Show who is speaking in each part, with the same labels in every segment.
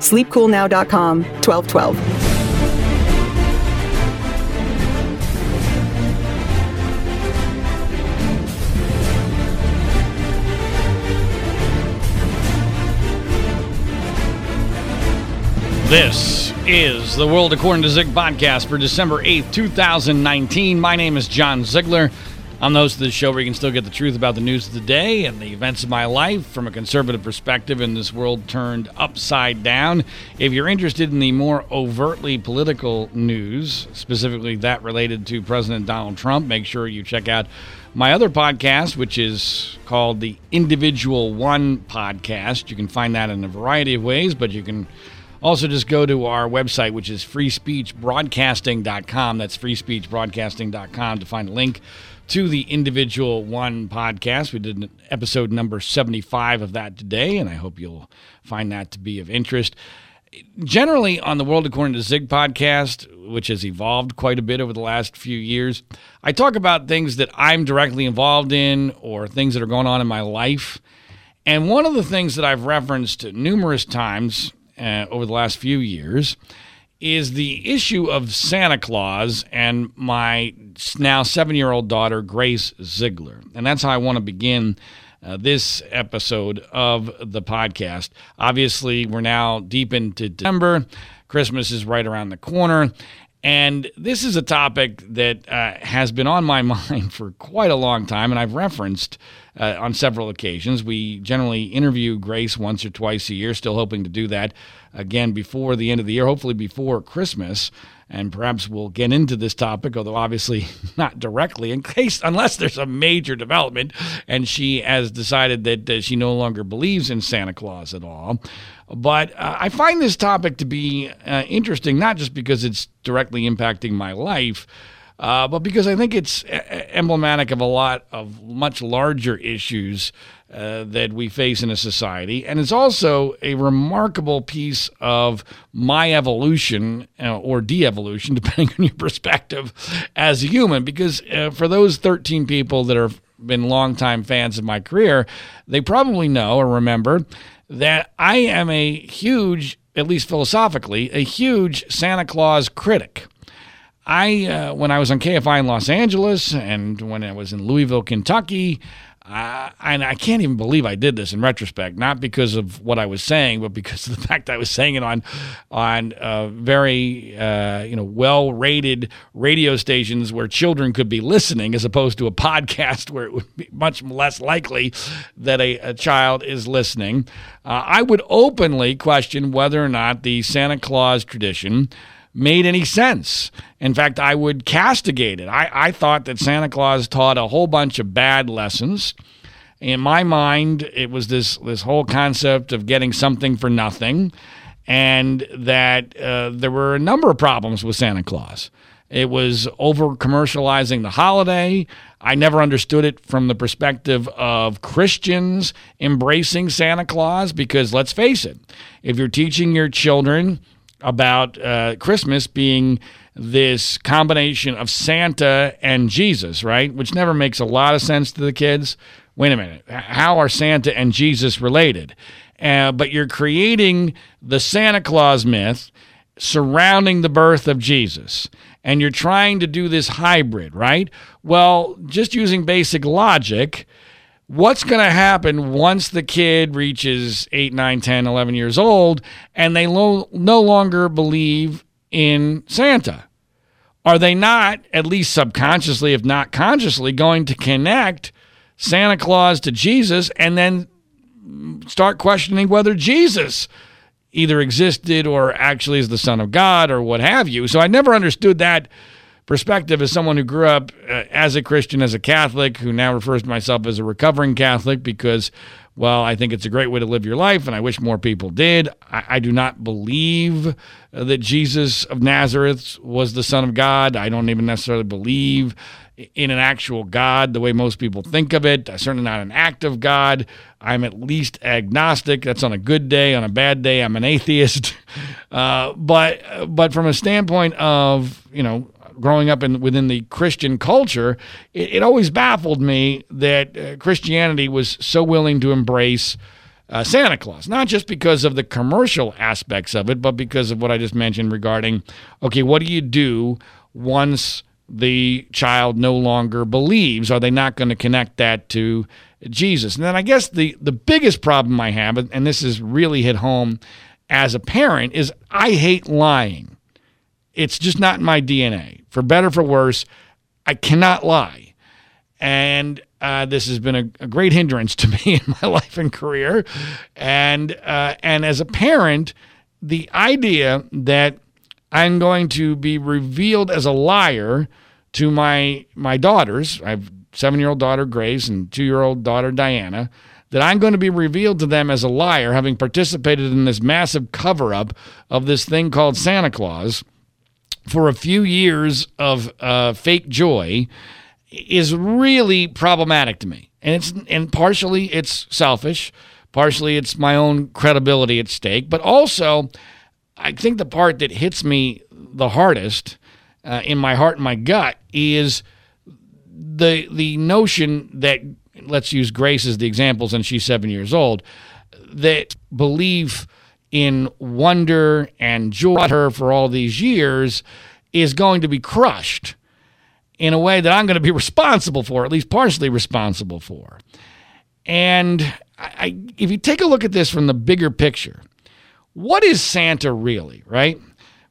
Speaker 1: Sleepcoolnow.com 1212.
Speaker 2: This is the World According to Zig podcast for December 8th, 2019. My name is John Ziegler. I'm the host of this show where you can still get the truth about the news of the day and the events of my life from a conservative perspective in this world turned upside down. If you're interested in the more overtly political news, specifically that related to President Donald Trump, make sure you check out my other podcast, which is called the Individual One Podcast. You can find that in a variety of ways, but you can also, just go to our website, which is freespeechbroadcasting.com. That's freespeechbroadcasting.com to find a link to the individual one podcast. We did episode number 75 of that today, and I hope you'll find that to be of interest. Generally, on the World According to Zig podcast, which has evolved quite a bit over the last few years, I talk about things that I'm directly involved in or things that are going on in my life. And one of the things that I've referenced numerous times uh, over the last few years is the issue of Santa Claus and my now seven year old daughter, Grace Ziegler. And that's how I want to begin uh, this episode of the podcast. Obviously, we're now deep into December, Christmas is right around the corner. And this is a topic that uh, has been on my mind for quite a long time, and I've referenced uh, on several occasions. We generally interview Grace once or twice a year, still hoping to do that again before the end of the year, hopefully before Christmas. And perhaps we'll get into this topic, although obviously not directly, in case, unless there's a major development and she has decided that uh, she no longer believes in Santa Claus at all. But uh, I find this topic to be uh, interesting, not just because it's directly impacting my life, uh, but because I think it's emblematic of a lot of much larger issues uh, that we face in a society. And it's also a remarkable piece of my evolution uh, or de evolution, depending on your perspective, as a human. Because uh, for those 13 people that have been longtime fans of my career, they probably know or remember that I am a huge, at least philosophically, a huge Santa Claus critic. I, uh, when I was on KFI in Los Angeles and when I was in Louisville, Kentucky, and I can't even believe I did this in retrospect, not because of what I was saying, but because of the fact I was saying it on on uh, very uh, you know well rated radio stations where children could be listening, as opposed to a podcast where it would be much less likely that a, a child is listening. Uh, I would openly question whether or not the Santa Claus tradition made any sense. In fact, I would castigate it. I, I thought that Santa Claus taught a whole bunch of bad lessons. In my mind, it was this, this whole concept of getting something for nothing, and that uh, there were a number of problems with Santa Claus. It was over commercializing the holiday. I never understood it from the perspective of Christians embracing Santa Claus because let's face it, if you're teaching your children about uh, Christmas being this combination of Santa and Jesus, right? Which never makes a lot of sense to the kids. Wait a minute. How are Santa and Jesus related? Uh, but you're creating the Santa Claus myth surrounding the birth of Jesus. And you're trying to do this hybrid, right? Well, just using basic logic, what's going to happen once the kid reaches 8, 9, 10, 11 years old and they lo- no longer believe in Santa? Are they not, at least subconsciously, if not consciously, going to connect Santa Claus to Jesus and then start questioning whether Jesus either existed or actually is the Son of God or what have you? So I never understood that perspective as someone who grew up uh, as a Christian, as a Catholic, who now refers to myself as a recovering Catholic because, well, I think it's a great way to live your life, and I wish more people did. I, I do not believe uh, that Jesus of Nazareth was the Son of God. I don't even necessarily believe in an actual God the way most people think of it. I certainly not an active God. I'm at least agnostic. That's on a good day. On a bad day, I'm an atheist. Uh, but but from a standpoint of you know growing up in within the Christian culture, it, it always baffled me that uh, Christianity was so willing to embrace uh, Santa Claus, not just because of the commercial aspects of it, but because of what I just mentioned regarding okay, what do you do once the child no longer believes? Are they not going to connect that to Jesus? And then I guess the the biggest problem I have, and this is really hit home as a parent, is I hate lying. It's just not in my DNA. For better for worse, I cannot lie. And uh, this has been a, a, great hindrance to me in my life and career. And uh, and as a parent, the idea that I'm going to be revealed as a liar to my my daughters. I have seven year old daughter Grace and two year old daughter Diana. That I'm going to be revealed to them as a liar, having participated in this massive cover up of this thing called Santa Claus for a few years of uh, fake joy is really problematic to me. And it's and partially it's selfish, partially it's my own credibility at stake, but also I think the part that hits me the hardest uh, in my heart and my gut is the the notion that let's use Grace as the example since she's seven years old that believe in wonder and joy her for all these years is going to be crushed in a way that I'm going to be responsible for, at least partially responsible for. And I, if you take a look at this from the bigger picture, what is Santa really, right?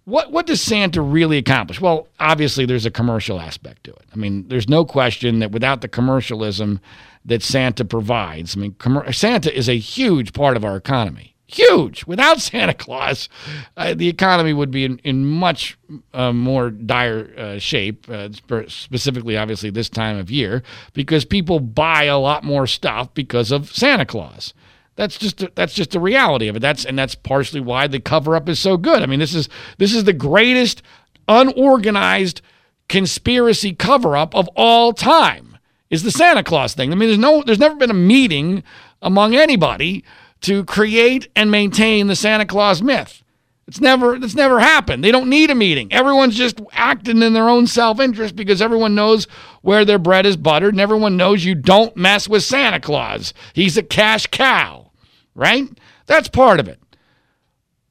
Speaker 2: What what does Santa really accomplish? Well, obviously there's a commercial aspect to it. I mean, there's no question that without the commercialism that Santa provides, I mean, com- Santa is a huge part of our economy huge. Without Santa Claus, uh, the economy would be in, in much uh, more dire uh, shape, uh, specifically, obviously, this time of year, because people buy a lot more stuff because of Santa Claus. That's just that's just the reality of it. That's and that's partially why the cover up is so good. I mean, this is this is the greatest unorganized conspiracy cover up of all time. Is the Santa Claus thing? I mean, there's no there's never been a meeting among anybody to create and maintain the Santa Claus myth. It's never it's never happened. They don't need a meeting. Everyone's just acting in their own self-interest because everyone knows where their bread is buttered and everyone knows you don't mess with Santa Claus. He's a cash cow, right? That's part of it.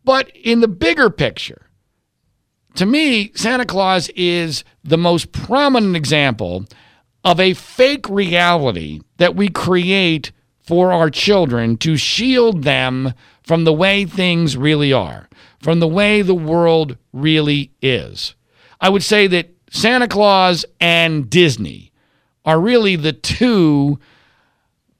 Speaker 2: But in the bigger picture, to me, Santa Claus is the most prominent example of a fake reality that we create for our children to shield them from the way things really are, from the way the world really is. I would say that Santa Claus and Disney are really the two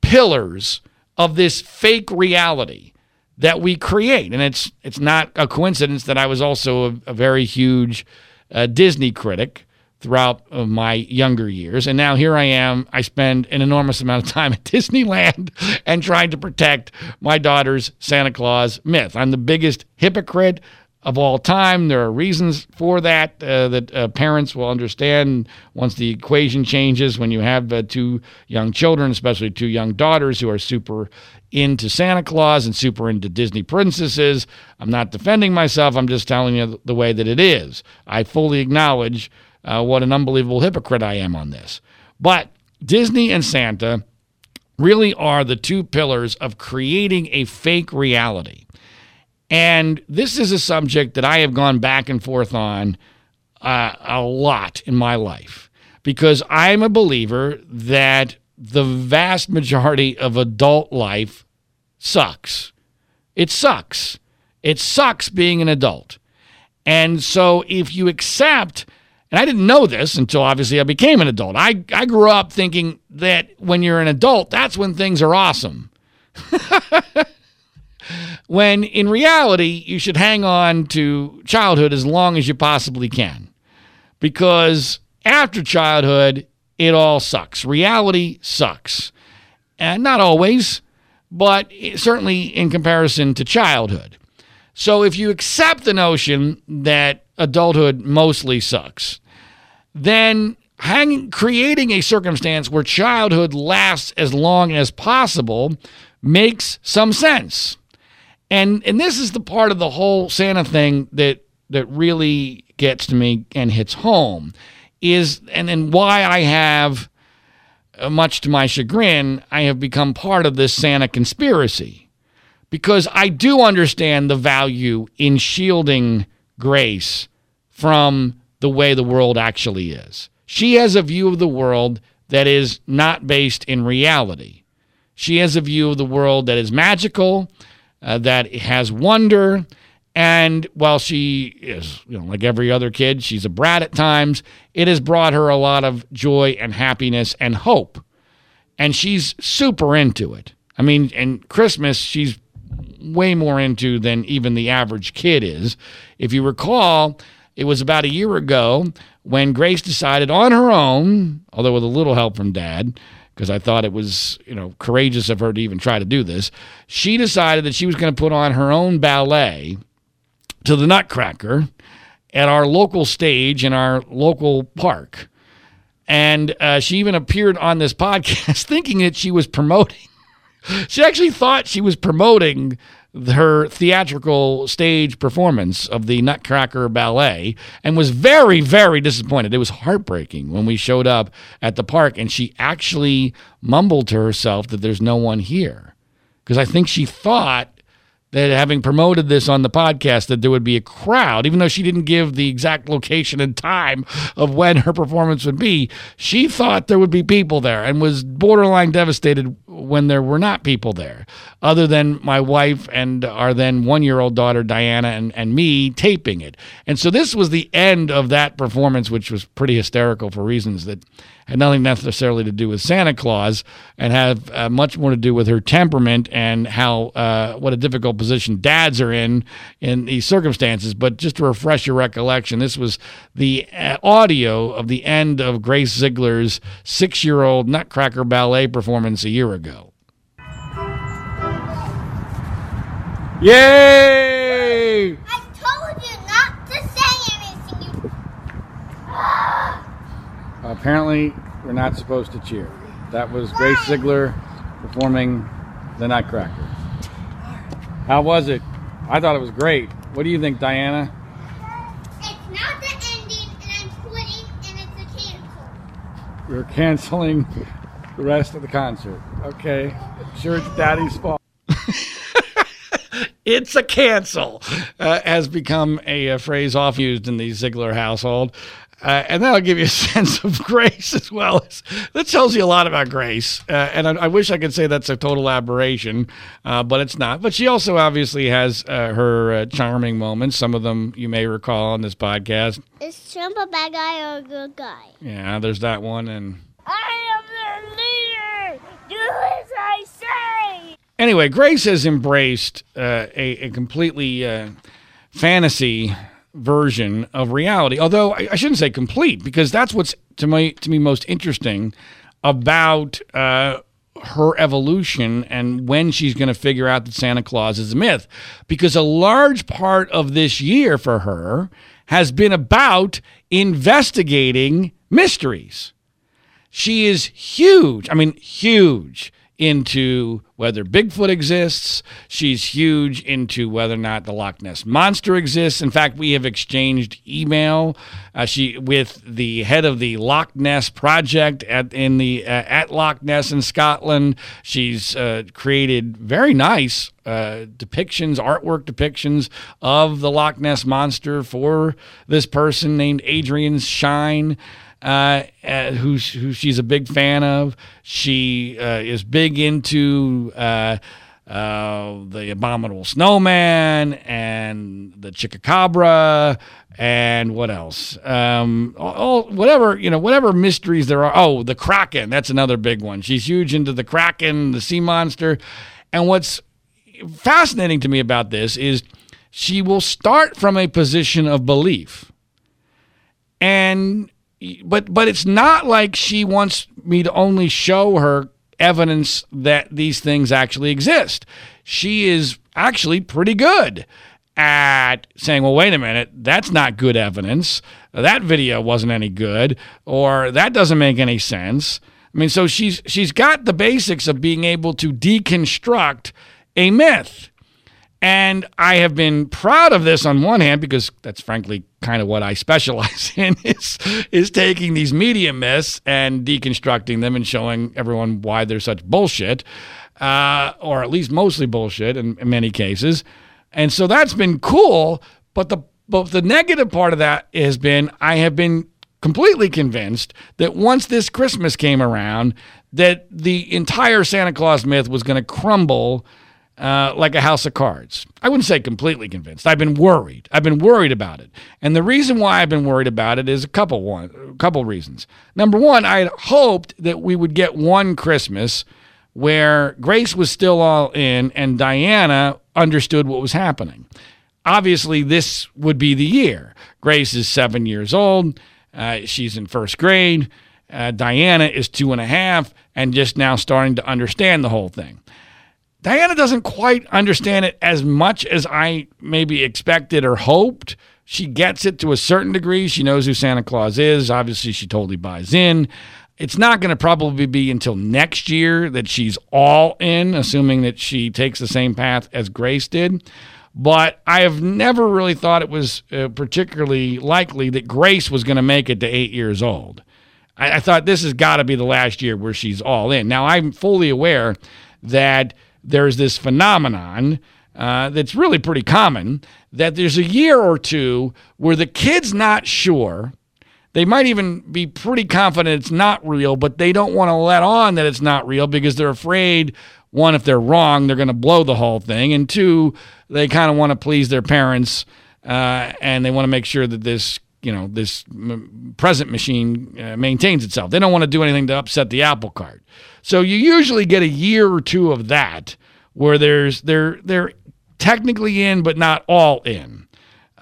Speaker 2: pillars of this fake reality that we create. And it's it's not a coincidence that I was also a, a very huge uh, Disney critic throughout my younger years. And now here I am. I spend an enormous amount of time at Disneyland and trying to protect my daughter's Santa Claus myth. I'm the biggest hypocrite of all time. There are reasons for that uh, that uh, parents will understand once the equation changes when you have uh, two young children, especially two young daughters who are super into Santa Claus and super into Disney princesses. I'm not defending myself, I'm just telling you the way that it is. I fully acknowledge uh, what an unbelievable hypocrite I am on this. But Disney and Santa really are the two pillars of creating a fake reality. And this is a subject that I have gone back and forth on uh, a lot in my life because I'm a believer that the vast majority of adult life sucks. It sucks. It sucks being an adult. And so if you accept, and I didn't know this until obviously I became an adult. I, I grew up thinking that when you're an adult, that's when things are awesome. when in reality, you should hang on to childhood as long as you possibly can. Because after childhood, it all sucks. Reality sucks. And not always, but certainly in comparison to childhood. So if you accept the notion that adulthood mostly sucks, then creating a circumstance where childhood lasts as long as possible makes some sense. And and this is the part of the whole Santa thing that that really gets to me and hits home is and then why I have uh, much to my chagrin, I have become part of this Santa conspiracy because I do understand the value in shielding Grace from the way the world actually is. She has a view of the world that is not based in reality. She has a view of the world that is magical, uh, that has wonder. And while she is, you know, like every other kid, she's a brat at times, it has brought her a lot of joy and happiness and hope. And she's super into it. I mean, and Christmas, she's way more into than even the average kid is. If you recall, it was about a year ago when Grace decided on her own, although with a little help from dad, because I thought it was, you know, courageous of her to even try to do this. She decided that she was going to put on her own ballet to the Nutcracker at our local stage in our local park. And uh, she even appeared on this podcast thinking that she was promoting. she actually thought she was promoting her theatrical stage performance of the Nutcracker Ballet and was very, very disappointed. It was heartbreaking when we showed up at the park and she actually mumbled to herself that there's no one here. Because I think she thought that having promoted this on the podcast that there would be a crowd even though she didn't give the exact location and time of when her performance would be she thought there would be people there and was borderline devastated when there were not people there other than my wife and our then one year old daughter diana and, and me taping it. And so this was the end of that performance which was pretty hysterical for reasons that had nothing necessarily to do with Santa Claus and have uh, much more to do with her temperament and how uh, what a difficult position dads are in in these circumstances. But just to refresh your recollection, this was the uh, audio of the end of Grace Ziegler's six year old Nutcracker Ballet performance a year ago. Yay!
Speaker 3: I told you not to say anything. You...
Speaker 2: Apparently, we're not supposed to cheer. That was Grace Ziegler performing the Nutcracker. How was it? I thought it was great. What do you think, Diana?
Speaker 3: It's not the ending, and I'm quitting, and it's a cancel.
Speaker 2: We're canceling the rest of the concert. Okay. Sure, it's Daddy's fault. it's a cancel uh, has become a, a phrase often used in the Ziegler household. Uh, and that'll give you a sense of grace as well. As, that tells you a lot about grace. Uh, and I, I, wish I could say that's a total aberration, uh, but it's not. But she also obviously has uh, her uh, charming moments. Some of them you may recall on this podcast.
Speaker 3: Is Trump a bad guy or a good guy?
Speaker 2: Yeah, there's that one. And
Speaker 3: I am the leader. Do as I say.
Speaker 2: Anyway, Grace has embraced uh, a, a, completely fantasy version of reality. Although I, I, shouldn't say complete, because that's what's to me to me most interesting about uh, her evolution and when she's going to figure out that Santa Claus is a myth. Because a large part of this year for her has been about investigating mysteries. She is huge. I mean, huge into whether Bigfoot exists. She's huge into whether or not the Loch Ness monster exists. In fact, we have exchanged email uh, she with the head of the Loch Ness project at in the uh, at Loch Ness in Scotland. She's uh, created very nice uh, depictions, artwork depictions of the Loch Ness monster for this person named Adrian Shine. Uh, uh, who who she's a big fan of. She uh, is big into. Uh, uh, the abominable snowman and the chupacabra and what else? Um all whatever you know whatever mysteries there are. Oh the kraken. That's another big one. She's huge into the kraken the sea monster. And what's fascinating to me about this is she will start from a position of belief. And but but it's not like she wants me to only show her evidence that these things actually exist. She is actually pretty good at saying, well, wait a minute, that's not good evidence. That video wasn't any good, or that doesn't make any sense. I mean, so she's she's got the basics of being able to deconstruct a myth. And I have been proud of this on one hand because that's frankly kind of what I specialize in is is taking these media myths and deconstructing them and showing everyone why they're such bullshit, uh, or at least mostly bullshit in, in many cases. And so that's been cool. But the but the negative part of that has been I have been completely convinced that once this Christmas came around, that the entire Santa Claus myth was going to crumble uh, like a house of cards. I wouldn't say completely convinced. I've been worried. I've been worried about it, and the reason why I've been worried about it is a couple one, a couple reasons. Number one, I had hoped that we would get one Christmas where Grace was still all in and Diana understood what was happening. Obviously, this would be the year. Grace is seven years old. Uh, she's in first grade. Uh, Diana is two and a half and just now starting to understand the whole thing. Diana doesn't quite understand it as much as I maybe expected or hoped. She gets it to a certain degree. She knows who Santa Claus is. Obviously, she totally buys in. It's not going to probably be until next year that she's all in, assuming that she takes the same path as Grace did. But I have never really thought it was uh, particularly likely that Grace was going to make it to eight years old. I, I thought this has got to be the last year where she's all in. Now, I'm fully aware that there's this phenomenon uh, that's really pretty common that there's a year or two where the kid's not sure. They might even be pretty confident it's not real, but they don't want to let on that it's not real because they're afraid one, if they're wrong, they're going to blow the whole thing, and two, they kind of want to please their parents uh, and they want to make sure that this you know this m- present machine uh, maintains itself. They don't want to do anything to upset the apple cart. So you usually get a year or two of that where there's they're they're technically in but not all in.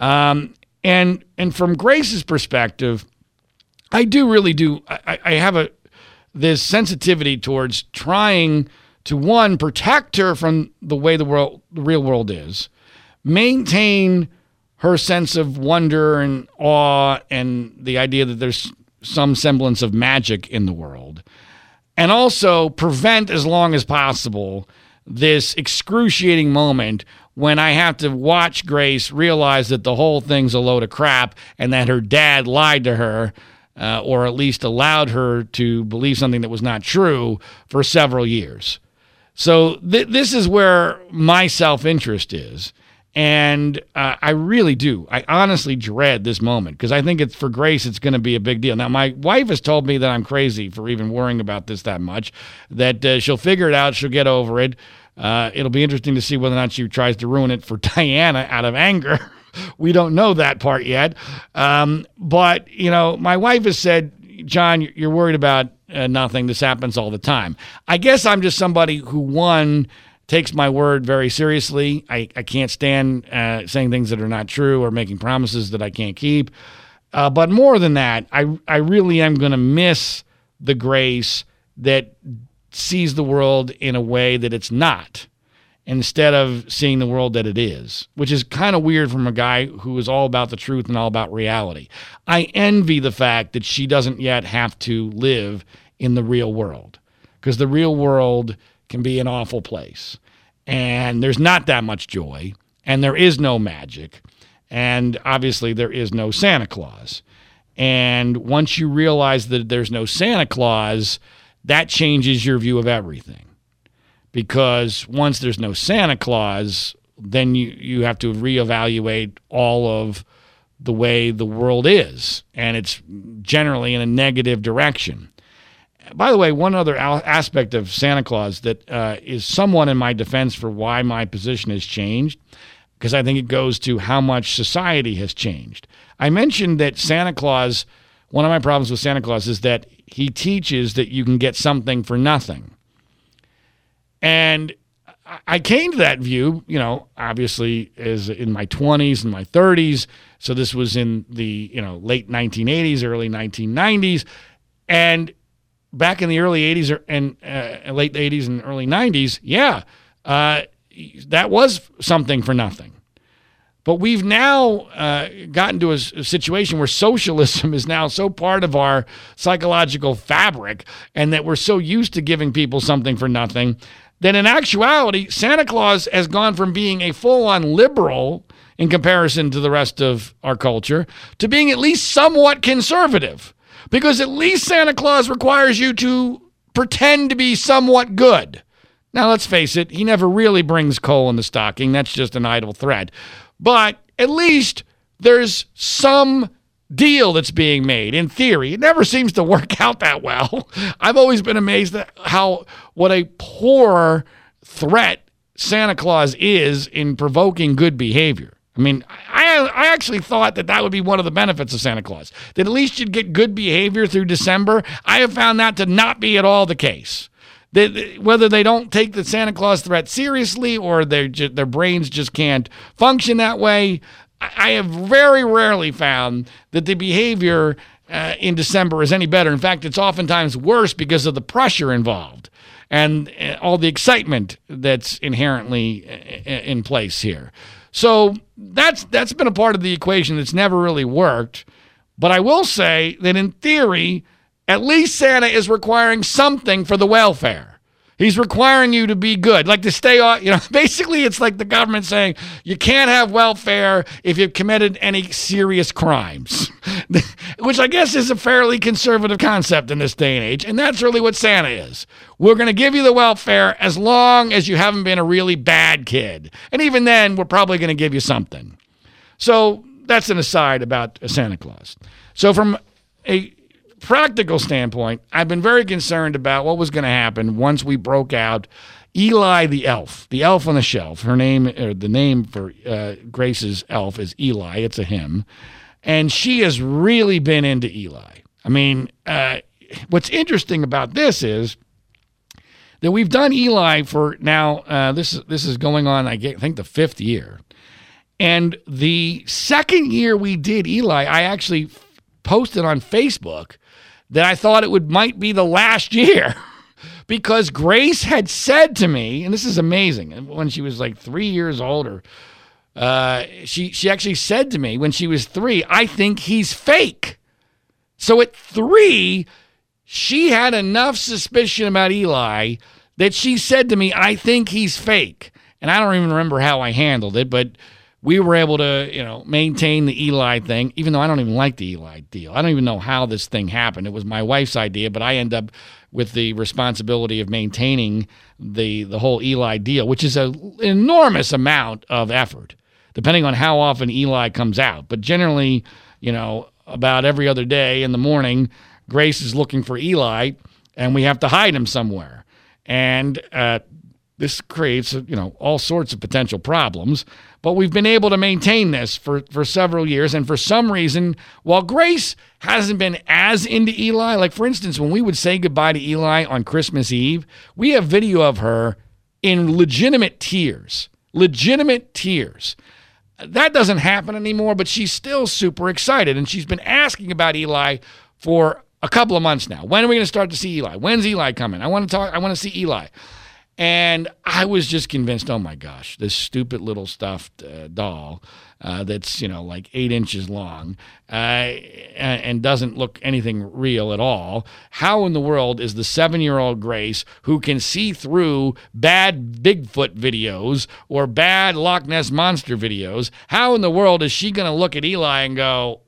Speaker 2: Um, and and from Grace's perspective, I do really do I, I have a this sensitivity towards trying to one protect her from the way the world the real world is, maintain her sense of wonder and awe and the idea that there's some semblance of magic in the world, and also prevent as long as possible this excruciating moment when I have to watch Grace realize that the whole thing's a load of crap and that her dad lied to her. Uh, or at least allowed her to believe something that was not true for several years. So th- this is where my self interest is. And uh, I really do. I honestly dread this moment because I think it's for Grace, it's going to be a big deal. Now, my wife has told me that I'm crazy for even worrying about this that much, that uh, she'll figure it out, she'll get over it. Uh, it'll be interesting to see whether or not she tries to ruin it for Diana out of anger. we don't know that part yet. Um, but, you know, my wife has said, John, you're worried about uh, nothing. This happens all the time. I guess I'm just somebody who, one, takes my word very seriously. I, I can't stand uh, saying things that are not true or making promises that I can't keep. Uh, but more than that, I, I really am going to miss the grace that sees the world in a way that it's not instead of seeing the world that it is, which is kind of weird from a guy who is all about the truth and all about reality. I envy the fact that she doesn't yet have to live in the real world because the real world can be an awful place. And there's not that much joy, and there is no magic, and obviously there is no Santa Claus. And once you realize that there's no Santa Claus, that changes your view of everything. Because once there's no Santa Claus, then you, you have to reevaluate all of the way the world is, and it's generally in a negative direction. By the way, one other aspect of Santa Claus that uh, is somewhat in my defense for why my position has changed, because I think it goes to how much society has changed. I mentioned that Santa Claus, one of my problems with Santa Claus is that he teaches that you can get something for nothing. And I came to that view, you know, obviously as in my 20s and my 30s. So this was in the, you know, late 1980s, early 1990s. And back in the early 80s and uh, late 80s and early 90s, yeah, uh, that was something for nothing. But we've now uh, gotten to a, a, situation where socialism is now so part of our psychological fabric and that we're so used to giving people something for nothing that in actuality, Santa Claus has gone from being a full on liberal in comparison to the rest of our culture to being at least somewhat conservative. Because at least Santa Claus requires you to pretend to be somewhat good. Now, let's face it, he never really brings coal in the stocking. That's just an idle threat. But at least there's some deal that's being made in theory. It never seems to work out that well. I've always been amazed at how what a poor threat Santa Claus is in provoking good behavior. I mean, I, I actually thought that that would be one of the benefits of Santa Claus, that at least you'd get good behavior through December. I have found that to not be at all the case. That whether they don't take the Santa Claus threat seriously or their their brains just can't function that way, I have very rarely found that the behavior uh, in December is any better. In fact, it's oftentimes worse because of the pressure involved and uh, all the excitement that's inherently uh, in place here. So that's that's been a part of the equation that's never really worked. But I will say that in theory, at least Santa is requiring something for the welfare. He's requiring you to be good, like to stay on. You know, basically, it's like the government saying you can't have welfare if you've committed any serious crimes, which I guess is a fairly conservative concept in this day and age. And that's really what Santa is. We're going to give you the welfare as long as you haven't been a really bad kid. And even then, we're probably going to give you something. So that's an aside about Santa Claus. So, from a practical standpoint, I've been very concerned about what was going to happen once we broke out Eli the elf, the elf on the shelf. Her name, or the name for uh, Grace's elf is Eli. It's a him, and she has really been into Eli. I mean, uh, what's interesting about this is that we've done Eli for now. Uh, this this is going on, I think, the fifth year, and the second year we did Eli, I actually posted on Facebook that I thought it would might be the last year. because Grace had said to me, and this is amazing, when she was like three years older, uh, she she actually said to me when she was three, I think he's fake. So at three, she had enough suspicion about Eli that she said to me, I think he's fake. And I don't even remember how I handled it, but we were able to, you know, maintain the Eli thing, even though I don't even like the Eli deal. I don't even know how this thing happened. It was my wife's idea, but I end up with the responsibility of maintaining the the whole Eli deal, which is an enormous amount of effort, depending on how often Eli comes out. But generally, you know, about every other day in the morning, Grace is looking for Eli, and we have to hide him somewhere. And uh, this creates, you know, all sorts of potential problems. But we've been able to maintain this for, for several years. And for some reason, while Grace hasn't been as into Eli, like for instance, when we would say goodbye to Eli on Christmas Eve, we have video of her in legitimate tears. Legitimate tears. That doesn't happen anymore, but she's still super excited. And she's been asking about Eli for a couple of months now. When are we going to start to see Eli? When's Eli coming? I want to talk. I want to see Eli. And I was just convinced, oh my gosh, this stupid little stuffed uh, doll uh, that's, you know, like eight inches long uh, and doesn't look anything real at all. How in the world is the seven year old Grace, who can see through bad Bigfoot videos or bad Loch Ness Monster videos, how in the world is she going to look at Eli and go,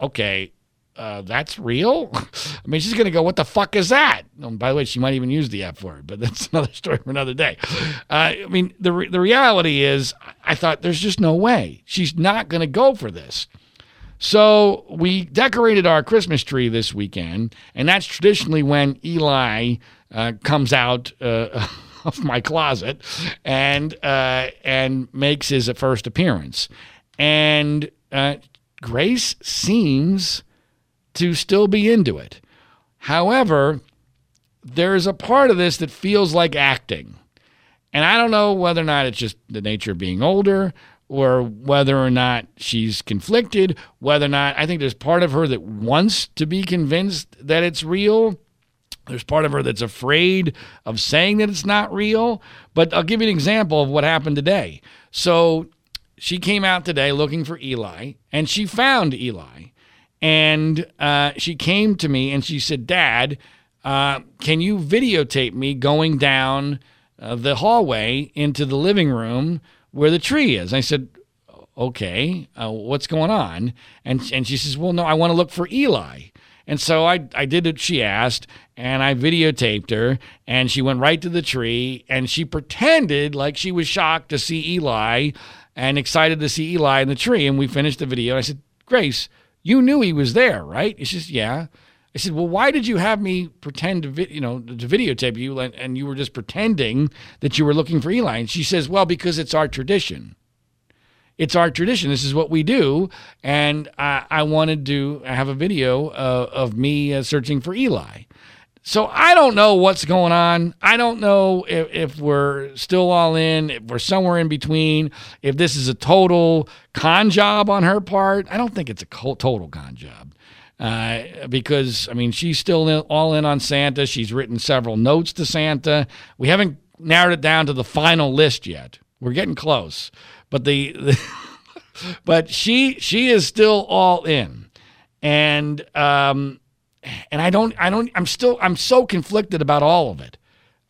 Speaker 2: okay, uh, that's real? I mean, she's going to go, what the fuck is that? Oh, by the way, she might even use the F word, but that's another story for another day. Uh, I mean, the, re- the reality is, I thought there's just no way. She's not going to go for this. So we decorated our Christmas tree this weekend, and that's traditionally when Eli uh, comes out uh, of my closet and uh, and makes his first appearance. And uh, Grace seems to still be into it. However, there's a part of this that feels like acting. And I don't know whether or not it's just the nature of being older or whether or not she's conflicted, whether or not I think there's part of her that wants to be convinced that it's real. There's part of her that's afraid of saying that it's not real. But I'll give you an example of what happened today. So she came out today looking for Eli, and she found Eli. And uh, she came to me and she said, Dad, uh, can you videotape me going down uh, the hallway into the living room where the tree is? I said, okay, uh, what's going on? And, and she says, well, no, I want to look for Eli. And so I, I did what she asked and I videotaped her and she went right to the tree and she pretended like she was shocked to see Eli and excited to see Eli in the tree. And we finished the video. I said, Grace, you knew he was there, right? She says, yeah. I said, well, why did you have me pretend to, vi- you know, to videotape you and, and you were just pretending that you were looking for Eli? And she says, well, because it's our tradition. It's our tradition. This is what we do. And I, I wanted to have a video uh, of me uh, searching for Eli. So I don't know what's going on. I don't know if, if, we're still all in, if we're somewhere in between, if this is a total con job on her part. I don't think it's a total con job. Uh, because, I mean, she's still in, all in on Santa. She's written several notes to Santa. We haven't narrowed it down to the final list yet. We're getting close. But the, the but she she is still all in. And um and I don't, I don't, I'm still, I'm so conflicted about all of it.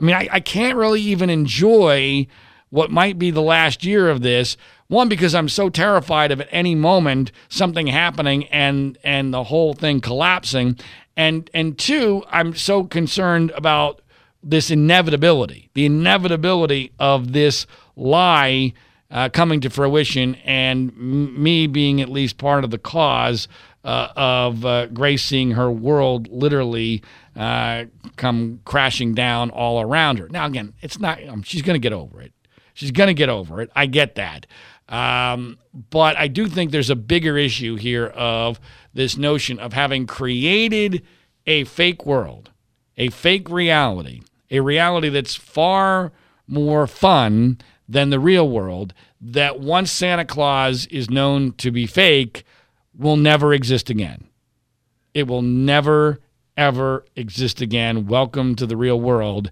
Speaker 2: I mean, I, I can't really even enjoy what might be the last year of this. One, because I'm so terrified of at any moment something happening and and the whole thing collapsing, and and two, I'm so concerned about this inevitability, the inevitability of this lie uh, coming to fruition, and m- me being at least part of the cause uh, of uh, her world literally uh, come crashing down all around her. Now, again, it's not, um, she's going to get over it. She's going to get over it. I get that. Um, but I do think there's a bigger issue here of this notion of having created a fake world, a fake reality, a reality that's far more fun than the real world. That once Santa Claus is known to be fake, will never exist again. It will never, ever exist again. Welcome to the real world.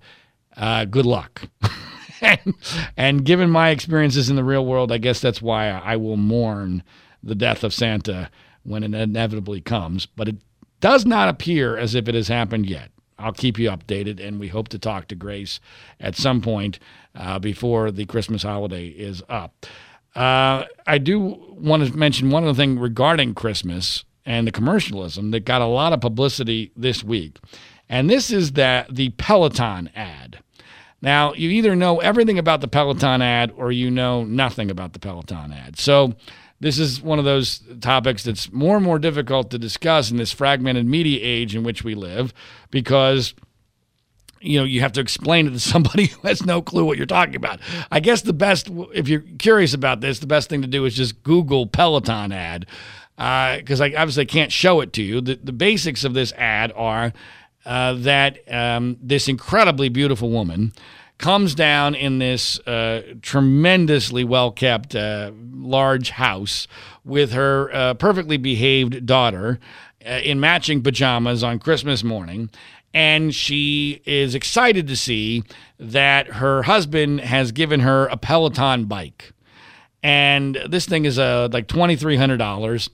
Speaker 2: Uh, good luck. and, and, given my experiences in the real world, I guess that's why I will mourn the death of Santa when it inevitably comes. But it does not appear as if it has happened yet. I'll keep you updated, and we hope to talk to Grace at some point uh, before the Christmas holiday is up. Uh, I do want to mention one other thing regarding Christmas and the commercialism that got a lot of publicity this week. And this is that the Peloton ad. Now, you either know everything about the Peloton ad or you know nothing about the Peloton ad. So, this is one of those topics that's more and more difficult to discuss in this fragmented media age in which we live because you know you have to explain it to somebody who has no clue what you're talking about. I guess the best, if you're curious about this, the best thing to do is just Google Peloton ad because uh, I obviously can't show it to you. The, the basics of this ad are uh, that um, this incredibly beautiful woman comes down in this uh, tremendously well kept uh, large house with her uh, perfectly behaved daughter uh, in matching pajamas on Christmas morning and she is excited to see that her husband has given her a Peloton bike. And this thing is uh, like $2,300.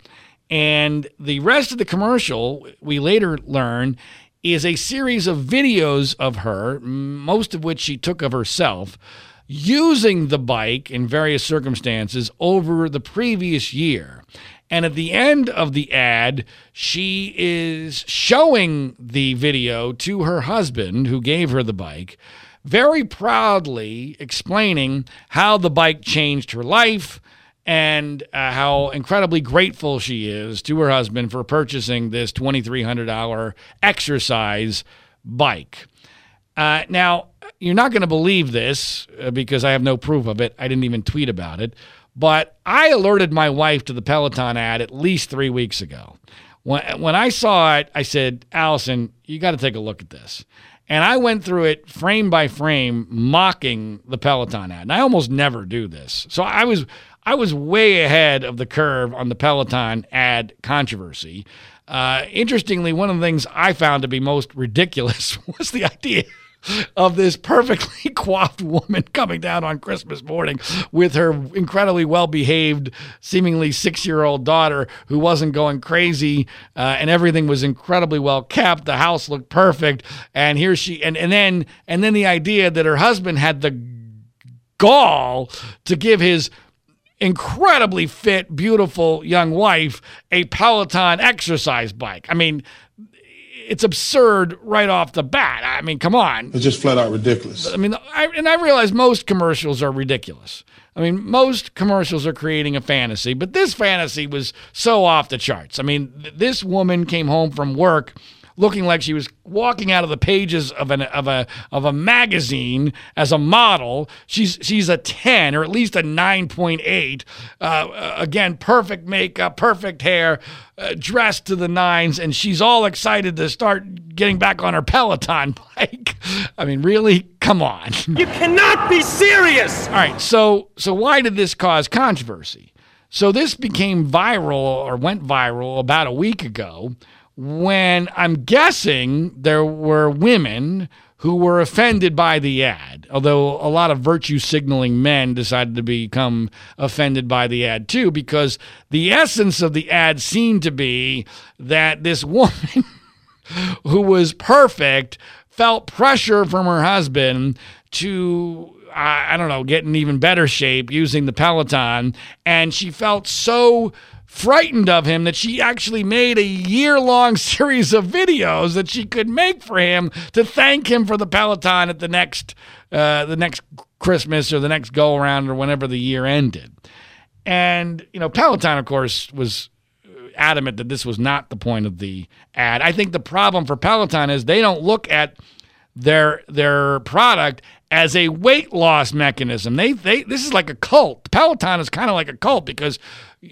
Speaker 2: And the rest of the commercial, we later learn, is a series of videos of her, most of which she took of herself, using the bike in various circumstances over the previous year. And at the end of the ad, she is showing the video to her husband who gave her the bike, very proudly explaining how the bike changed her life and uh, how incredibly grateful she is to her husband for purchasing this $2,300 exercise bike. Uh, now, you're not going to believe this uh, because I have no proof of it. I didn't even tweet about it. But I alerted my wife to the Peloton ad at least three weeks ago. When, when I saw it, I said, Allison, you got to take a look at this. And I went through it frame by frame, mocking the Peloton ad. And I almost never do this. So I was I was way ahead of the curve on the Peloton ad controversy. Uh, interestingly, one of the things I found to be most ridiculous was the idea of this perfectly coiffed woman coming down on Christmas morning with her incredibly well behaved, seemingly six year old daughter who wasn't going crazy uh, and everything was incredibly well kept. The house looked perfect. And here she, and, and then, and then the idea that her husband had the gall to give his incredibly fit, beautiful young wife a Peloton exercise bike. I mean, it's absurd right off the bat. I mean, come on.
Speaker 4: It's just flat out ridiculous.
Speaker 2: I mean, I, and I realize most commercials are ridiculous. I mean, most commercials are creating a fantasy, but this fantasy was so off the charts. I mean, th- this woman came home from work looking like she was walking out of the pages of an of a of a magazine as a model. She's she's a ten or at least a nine point eight. Uh, again, perfect makeup, perfect hair, uh, dressed to the nines, and she's all excited to start getting back on her Peloton bike. I mean, really, come on.
Speaker 5: You cannot be serious.
Speaker 2: All right, so so why did this cause controversy? So this became viral or went viral about a week ago when I'm guessing there were women who were offended by the ad, although a lot of virtue signaling men decided to become offended by the ad too, because the essence of the ad seemed to be that this woman who was perfect felt pressure from her husband to I don't know, get in even better shape using the Peloton. And she felt so frightened of him that she actually made a year long series of videos that she could make for him to thank him for the Peloton at the next uh, the next Christmas or the next go around or whenever the year ended. And you know, Peloton, of course, was adamant that this was not the point of the ad. I think the problem for Peloton is they don't look at their their product as a weight loss mechanism. They they this is like a cult. Peloton is kind of like a cult because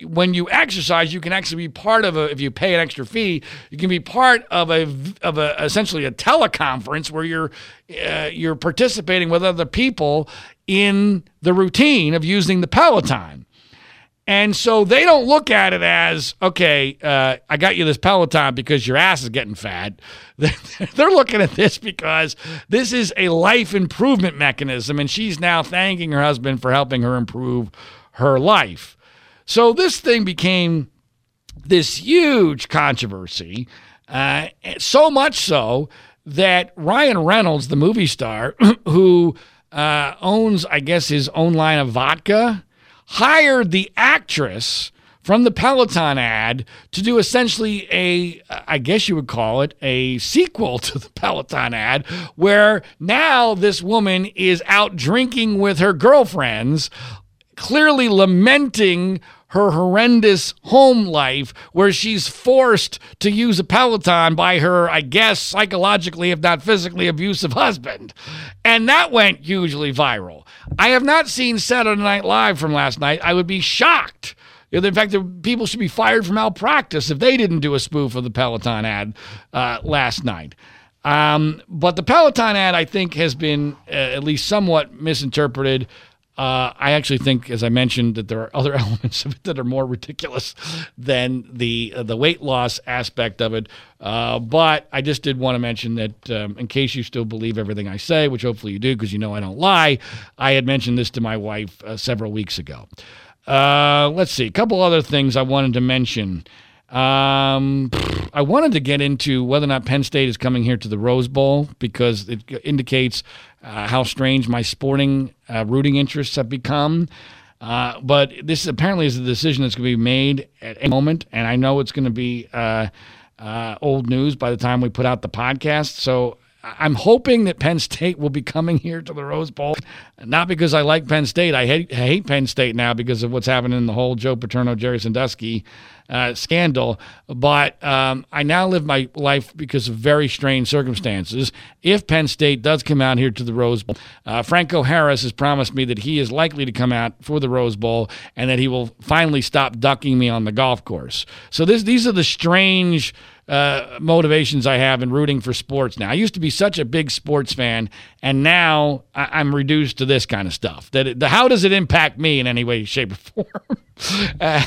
Speaker 2: when you exercise, you can actually be part of a. If you pay an extra fee, you can be part of a of a essentially a teleconference where you're uh, you're participating with other people in the routine of using the Peloton. And so they don't look at it as, okay, uh, I got you this Peloton because your ass is getting fat. They're looking at this because this is a life improvement mechanism, and she's now thanking her husband for helping her improve her life. So this thing became this huge controversy, uh, so much so that Ryan Reynolds, the movie star, who uh, owns, I guess, his own line of vodka hired the actress from the Peloton ad to do essentially a, I guess you would call it a sequel to the Peloton ad, where now this woman is out drinking with her girlfriends, clearly lamenting her horrendous home life where she's forced to use a Peloton by her, I guess, psychologically, if not physically abusive husband. And that went hugely viral. I have not seen Saturday Night Live from last night. I would be shocked. In fact, people should be fired for malpractice if they didn't do a spoof of the Peloton ad uh, last night. Um, but the Peloton ad, I think, has been uh, at least somewhat misinterpreted. Uh, I actually think, as I mentioned, that there are other elements of it that are more ridiculous than the uh, the weight loss aspect of it. Uh, but I just did want to mention that, um, in case you still believe everything I say, which hopefully you do, because you know I don't lie, I had mentioned this to my wife uh, several weeks ago. Uh, let's see, a couple other things I wanted to mention. Um, I wanted to get into whether or not Penn State is coming here to the Rose Bowl because it indicates uh, how strange my sporting uh, rooting interests have become. Uh, but this apparently is a decision that's going to be made at any moment, and I know it's going to be uh, uh, old news by the time we put out the podcast. So I'm hoping that Penn State will be coming here to the Rose Bowl, not because I like Penn State. I hate, I hate Penn State now because of what's happening in the whole Joe Paterno, Jerry Sandusky uh, scandal. But um, I now live my life because of very strange circumstances. If Penn State does come out here to the Rose Bowl, uh, Franco Harris has promised me that he is likely to come out for the Rose Bowl and that he will finally stop ducking me on the golf course. So this, these are the strange uh, motivations I have in rooting for sports now. I used to be such a big sports fan, and now I- am reduced to this kind of stuff. That it, the, how does it impact me in any way, shape, or form? uh,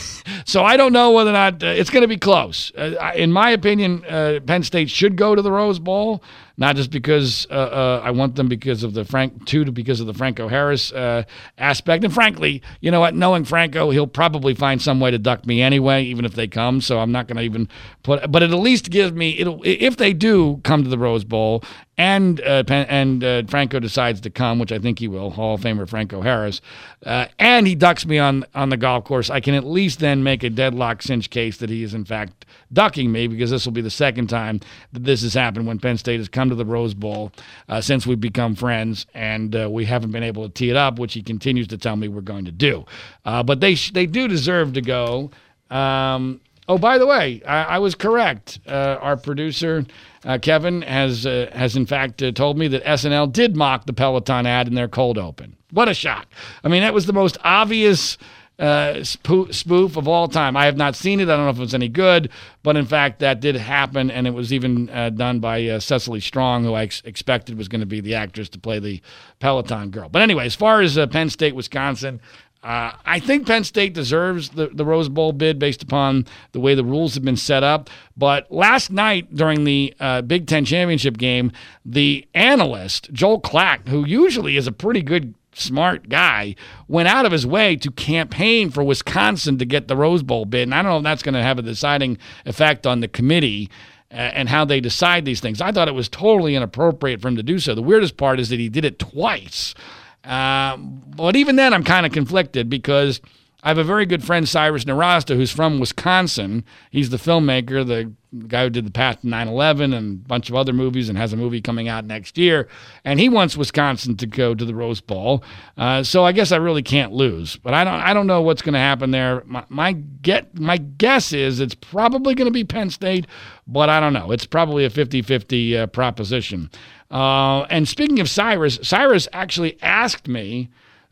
Speaker 2: so I don't know whether or not uh, it's going to be close. Uh, in my opinion, uh, Penn State should go to the Rose Bowl not just because uh, uh, I want them because of the Frank two because of the Franco Harris uh, aspect. And frankly, you know what? Knowing Franco, he'll probably find some way to duck me anyway, even if they come. So I'm not going to even put. But it at least gives me it'll if they do come to the Rose Bowl and uh, and uh, Franco decides to come, which I think he will, Hall of Famer Franco Harris, uh, and he ducks me on on the golf course, I can at least then make a deadlock cinch case that he is in fact ducking me because this will be the second time that this has happened when Penn State has come to the Rose Bowl uh, since we've become friends, and uh, we haven't been able to tee it up, which he continues to tell me we're going to do. Uh, but they sh- they do deserve to go. Um, oh, by the way, I, I was correct. Uh, our producer. Uh, Kevin has uh, has in fact uh, told me that SNL did mock the Peloton ad in their cold open. What a shock! I mean, that was the most obvious uh, spoof of all time. I have not seen it. I don't know if it was any good, but in fact, that did happen, and it was even uh, done by uh, Cecily Strong, who I ex- expected was going to be the actress to play the Peloton girl. But anyway, as far as uh, Penn State, Wisconsin, uh, I think Penn State deserves the, the Rose Bowl bid based upon the way the rules have been set up. But last night during the uh, Big Ten championship game, the analyst, Joel Klatt, who usually is a pretty good smart guy, went out of his way to campaign for Wisconsin to get the Rose Bowl bid. And I don't know if that's going to have a deciding effect on the committee uh, and how they decide these things. I thought it was totally inappropriate for him to do so. The weirdest part is that he did it twice. Um, but even then, I'm kind of conflicted because I have a very good friend, Cyrus Nowrasteh, who's from Wisconsin. He's the filmmaker, the guy who did The Path to 9 11 and a bunch of other movies and has a movie coming out next year. And he wants Wisconsin to go to the Rose Bowl. Uh, so I guess I really can't lose. But I don't, I don't know what's going to happen there. My, my, get, my guess is it's probably going to be Penn State, but I don't know. It's probably a 50 50 uh, proposition. Uh, and speaking of Cyrus, Cyrus actually asked me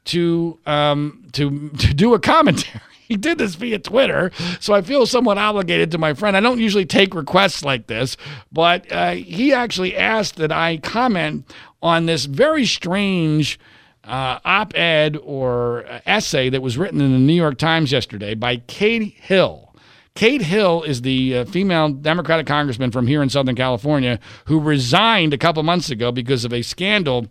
Speaker 2: to um, to to do a commentary. He did this via Twitter, so I feel somewhat obligated to my friend. I don't usually take requests like this, but uh, he actually asked that I comment on this very strange uh, op ed or essay that was written in the New York Times yesterday by Kate Hill. Kate Hill is the uh, female Democratic congressman from here in Southern California who resigned a couple months ago because of a scandal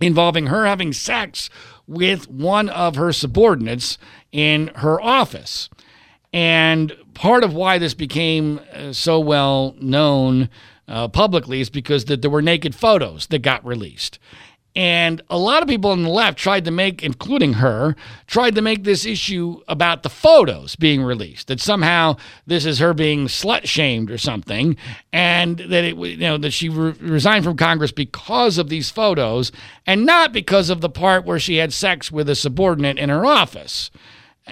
Speaker 2: involving her having sex with one of her subordinates in her office. And part of why this became uh, so well known uh, publicly is because that there were naked photos that got released. And a lot of people on the left tried to make, including her, tried to make this issue about the photos being released. That somehow this is her being slut shamed or something, and that it, you know, that she re- resigned from Congress because of these photos, and not because of the part where she had sex with a subordinate in her office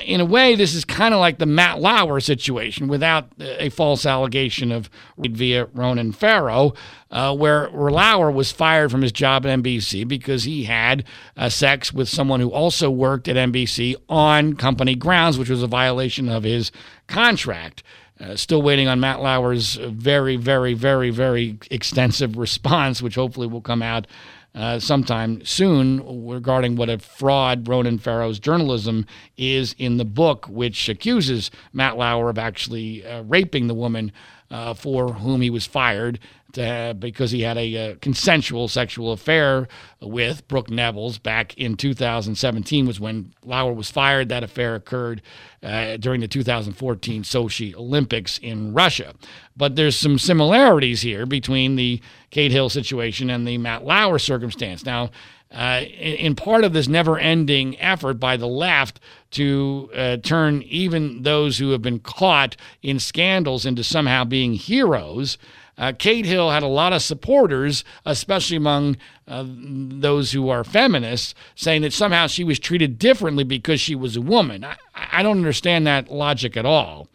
Speaker 2: in a way, this is kind of like the Matt Lauer situation without a false allegation of via Ronan Farrow, uh, where, where Lauer was fired from his job at NBC because he had uh, sex with someone who also worked at NBC on company grounds, which was a violation of his contract. Uh, still waiting on Matt Lauer's very, very, very, very extensive response, which hopefully will come out uh, sometime soon regarding what a fraud Ronan Farrow's journalism is in the book, which accuses Matt Lauer of actually uh, raping the woman uh, for whom he was fired to, because he had a, uh, consensual sexual affair with Brooke Nevils back in 2017 was when Lauer was fired. That affair occurred uh, during the 2014 Sochi Olympics in Russia. But there's some similarities here between the Kate Hill situation and the Matt Lauer circumstance. Now, uh, in, in, part of this never ending effort by the left to uh, turn even those who have been caught in scandals into somehow being heroes. Uh, Kate Hill had a lot of supporters, especially among uh, those who are feminists, saying that somehow she was treated differently because she was a woman. I, I don't understand that logic at all.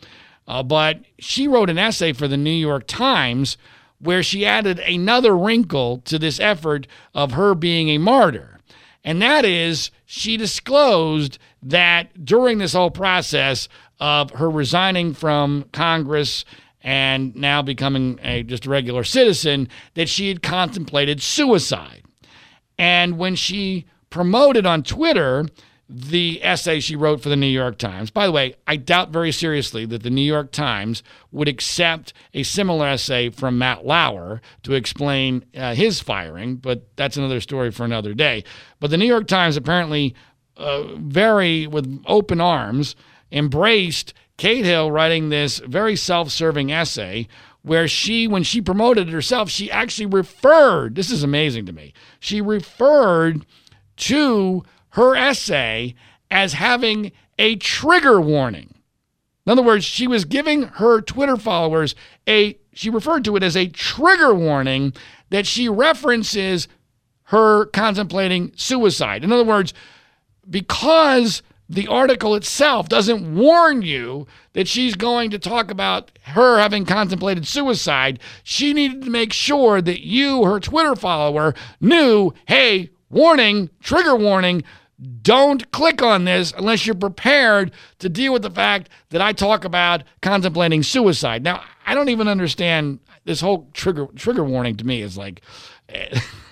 Speaker 2: Uh, but she wrote an essay for the New York Times where she added another wrinkle to this effort of her being a martyr. And that is, she disclosed that during this whole process of her resigning from Congress and now becoming a just a regular citizen, that she had contemplated suicide. And when she promoted on Twitter the essay she wrote for the New York Times. By the way, I doubt very seriously that the New York Times would accept a similar essay from Matt Lauer to explain uh, his firing, but that's another story for another day. But the New York Times apparently uh, very with open arms embraced Kate Hill writing this very self-serving essay where she when she promoted it herself, she actually referred, this is amazing to me. She referred to her essay as having a trigger warning. In other words, she was giving her Twitter followers a, she referred to it as a trigger warning that she references her contemplating suicide. In other words, because the article itself doesn't warn you that she's going to talk about her having contemplated suicide, she needed to make sure that you, her Twitter follower, knew hey, warning, trigger warning, don't click on this unless you're prepared to deal with the fact that I talk about contemplating suicide. Now, I don't even understand this whole trigger trigger warning to me is like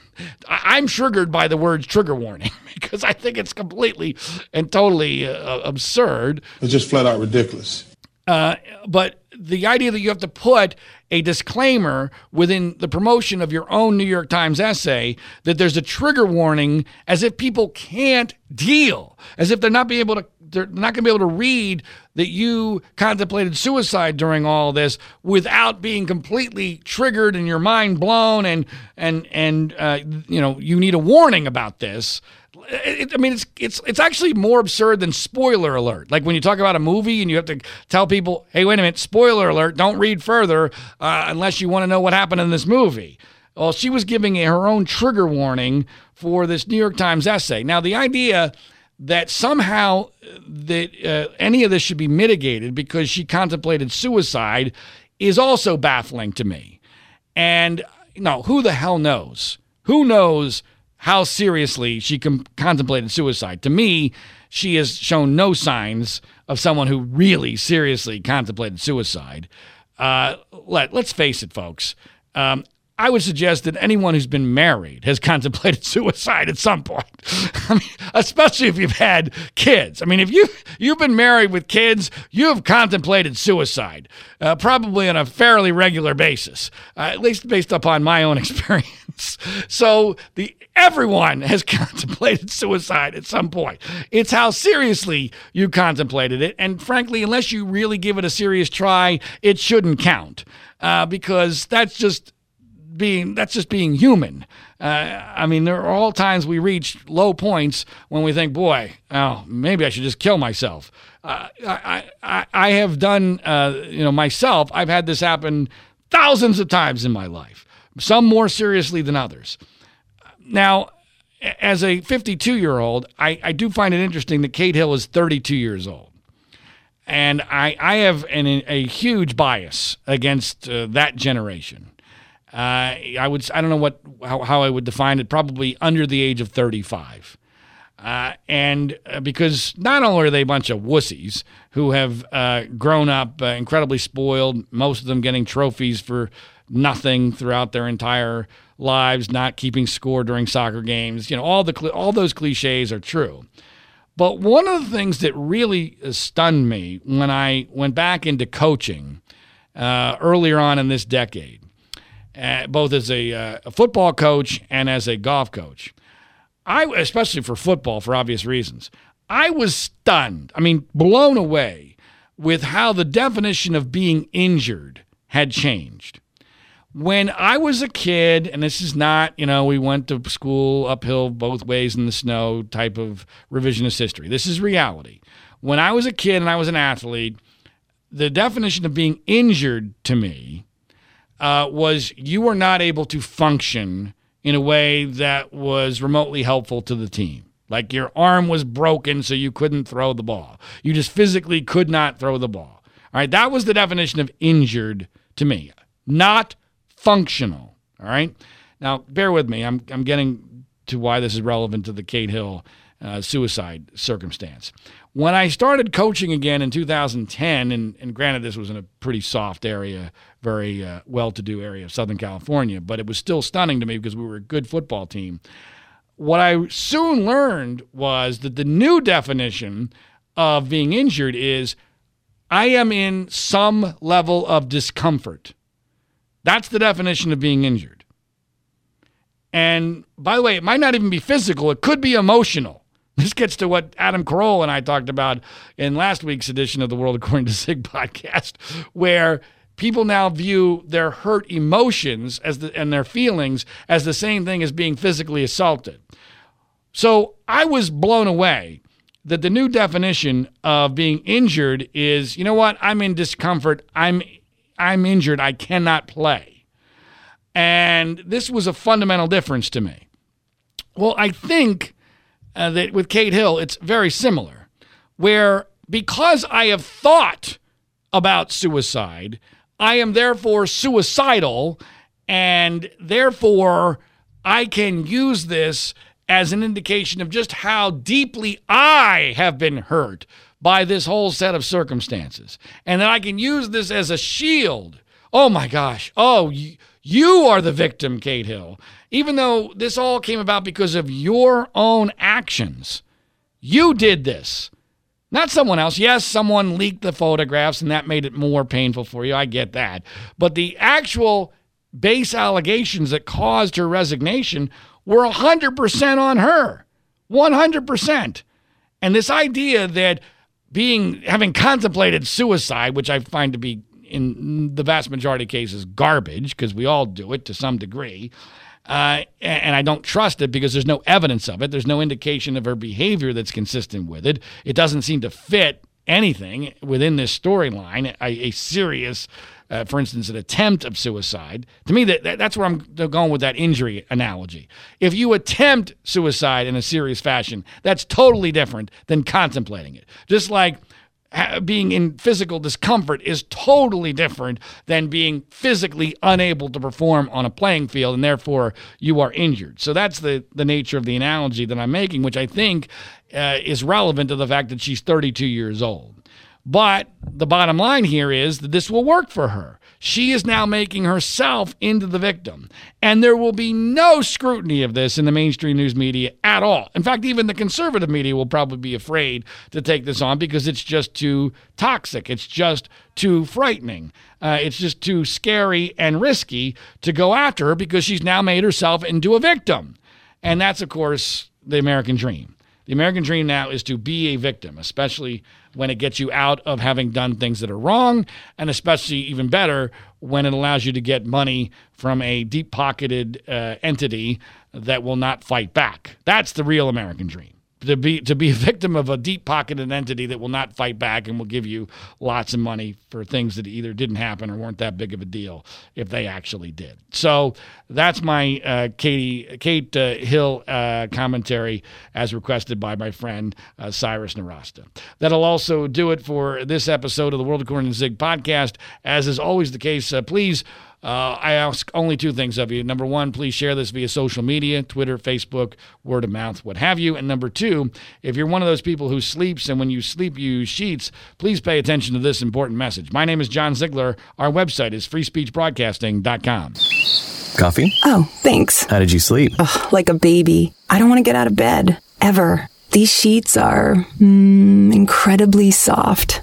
Speaker 2: I'm triggered by the words trigger warning because I think it's completely and totally uh, absurd.
Speaker 4: It's just flat out ridiculous.
Speaker 2: Uh, but the idea that you have to put a disclaimer within the promotion of your own New York Times essay that there's a trigger warning as if people can't deal, as if they're not being able to they're not going to be able to read that you contemplated suicide during all this without being completely triggered and your mind blown and and and uh, you know you need a warning about this it, I mean, it's it's it's actually more absurd than spoiler alert. Like when you talk about a movie and you have to tell people, "Hey, wait a minute, spoiler alert! Don't read further uh, unless you want to know what happened in this movie." Well, she was giving her own trigger warning for this New York Times essay. Now, the idea that somehow uh, that uh, any of this should be mitigated because she contemplated suicide is also baffling to me. And you know, who the hell knows? Who knows? how seriously she com- contemplated suicide. To me, she has shown no signs of someone who really seriously contemplated suicide. Uh, let, let's face it, folks. Um, I would suggest that anyone who's been married has contemplated suicide at some point. I mean, especially if you've had kids. I mean, if you you've been married with kids, you have contemplated suicide, uh, probably on a fairly regular basis, uh, at least based upon my own experience. so the everyone has contemplated suicide at some point. It's how seriously you contemplated it, and frankly, unless you really give it a serious try, it shouldn't count. Uh, because that's just being that's just being human. Uh, I mean, there are all times we reach low points when we think, "Boy, oh, maybe I should just kill myself." Uh, I, I I have done uh, you know myself. I've had this happen thousands of times in my life. Some more seriously than others. Now, as a 52 year old, I, I do find it interesting that Kate Hill is 32 years old. And I, I have an, a huge bias against uh, that generation. Uh, I would I don't know what how, how I would define it. Probably under the age of 35. Uh, and uh, because not only are they a bunch of wussies who have uh, grown up uh, incredibly spoiled, most of them getting trophies for nothing throughout their entire lives, not keeping score during soccer games, you know, all the all those cliches are true. But one of the things that really stunned me when I went back into coaching uh, earlier on in this decade uh, both as a, uh, a, football coach and as a golf coach. I, especially for football, for obvious reasons, I was stunned. I mean, blown away with how the definition of being injured had changed. when I was a kid, and this is not, you know, we went to school uphill both ways in the snow type of revisionist history. This is reality. When I was a kid and I was an athlete, the definition of being injured to me uh, was you were not able to function in a way that was remotely helpful to the team. Like your arm was broken, so you couldn't throw the ball. You just physically could not throw the ball. All right, that was the definition of injured to me, not functional. All right. Now, bear with me. I'm, I'm getting to why this is relevant to the Kate Hill uh, suicide circumstance. When I started coaching again in 2010, and, and granted, this was in a pretty soft area, very uh, well to do area of Southern California, but it was still stunning to me because we were a good football team. What I soon learned was that the new definition of being injured is I am in some level of discomfort. That's the definition of being injured. And by the way, it might not even be physical, it could be emotional. This gets to what Adam Carolla and I talked about in last week's edition of the World According to Zig podcast, where people now view their hurt emotions as the, and their feelings as the same thing as being physically assaulted. So I was blown away that the new definition of being injured is, you know what? I'm in discomfort. I'm I'm injured. I cannot play. And this was a fundamental difference to me. Well, I think uh, that with Kate Hill, it's very similar, where because I have thought about suicide, I am therefore suicidal, and therefore I can use this as an indication of just how deeply I have been hurt by this whole set of circumstances. And that I can use this as a shield. Oh my gosh. Oh, you, you are the victim, Kate Hill. Even though this all came about because of your own actions, you did this. Not someone else. Yes, someone leaked the photographs and that made it more painful for you. I get that. But the actual base allegations that caused her resignation were 100% on her. 100%. And this idea that being having contemplated suicide, which I find to be in the vast majority of cases garbage because we all do it to some degree. Uh, and I don't trust it because there's no evidence of it. There's no indication of her behavior that's consistent with it. It doesn't seem to fit anything within this storyline, a, a, serious, uh, for instance, an attempt of suicide. To me, that, that, that's where I'm going with that injury analogy. If you attempt suicide in a serious fashion, that's totally different than contemplating it. Just like being in physical discomfort is totally different than being physically unable to perform on a playing field and therefore you are injured. So that's the, the nature of the analogy that I'm making, which I think uh, is relevant to the fact that she's 32 years old. But the bottom line here is that this will work for her. She is now making herself into the victim. And there will be no scrutiny of this in the mainstream news media at all. In fact, even the conservative media will probably be afraid to take this on because it's just too toxic. It's just too frightening. Uh, it's just too scary and risky to go after her because she's now made herself into a victim. And that's, of course, the American dream. The American dream now is to be a victim, especially when it gets you out of having done things that are wrong, and especially even better when it allows you to get money from a deep pocketed uh, entity that will not fight back. That's the real American dream to be to be a victim of a deep pocketed entity that will not fight back and will give you lots of money for things that either didn't happen or weren't that big of a deal if they actually did. So that's my uh, Katie Kate uh, Hill uh, commentary as requested by my friend uh, Cyrus Nowrasteh. That'll also do it for this episode of the World According to Zig podcast. As is always the case, uh, please uh, I ask only two things of you. Number one, please share this via social media Twitter, Facebook, word of mouth, what have you. And number two, if you're one of those people who sleeps and when you sleep you use sheets, please pay attention to this important message. My name is John Ziegler. Our website is freespeechbroadcasting.com.
Speaker 6: Coffee?
Speaker 1: Oh, thanks.
Speaker 6: How did you sleep?
Speaker 1: Ugh, like a baby. I don't want to get out of bed. Ever. These sheets are mm, incredibly soft.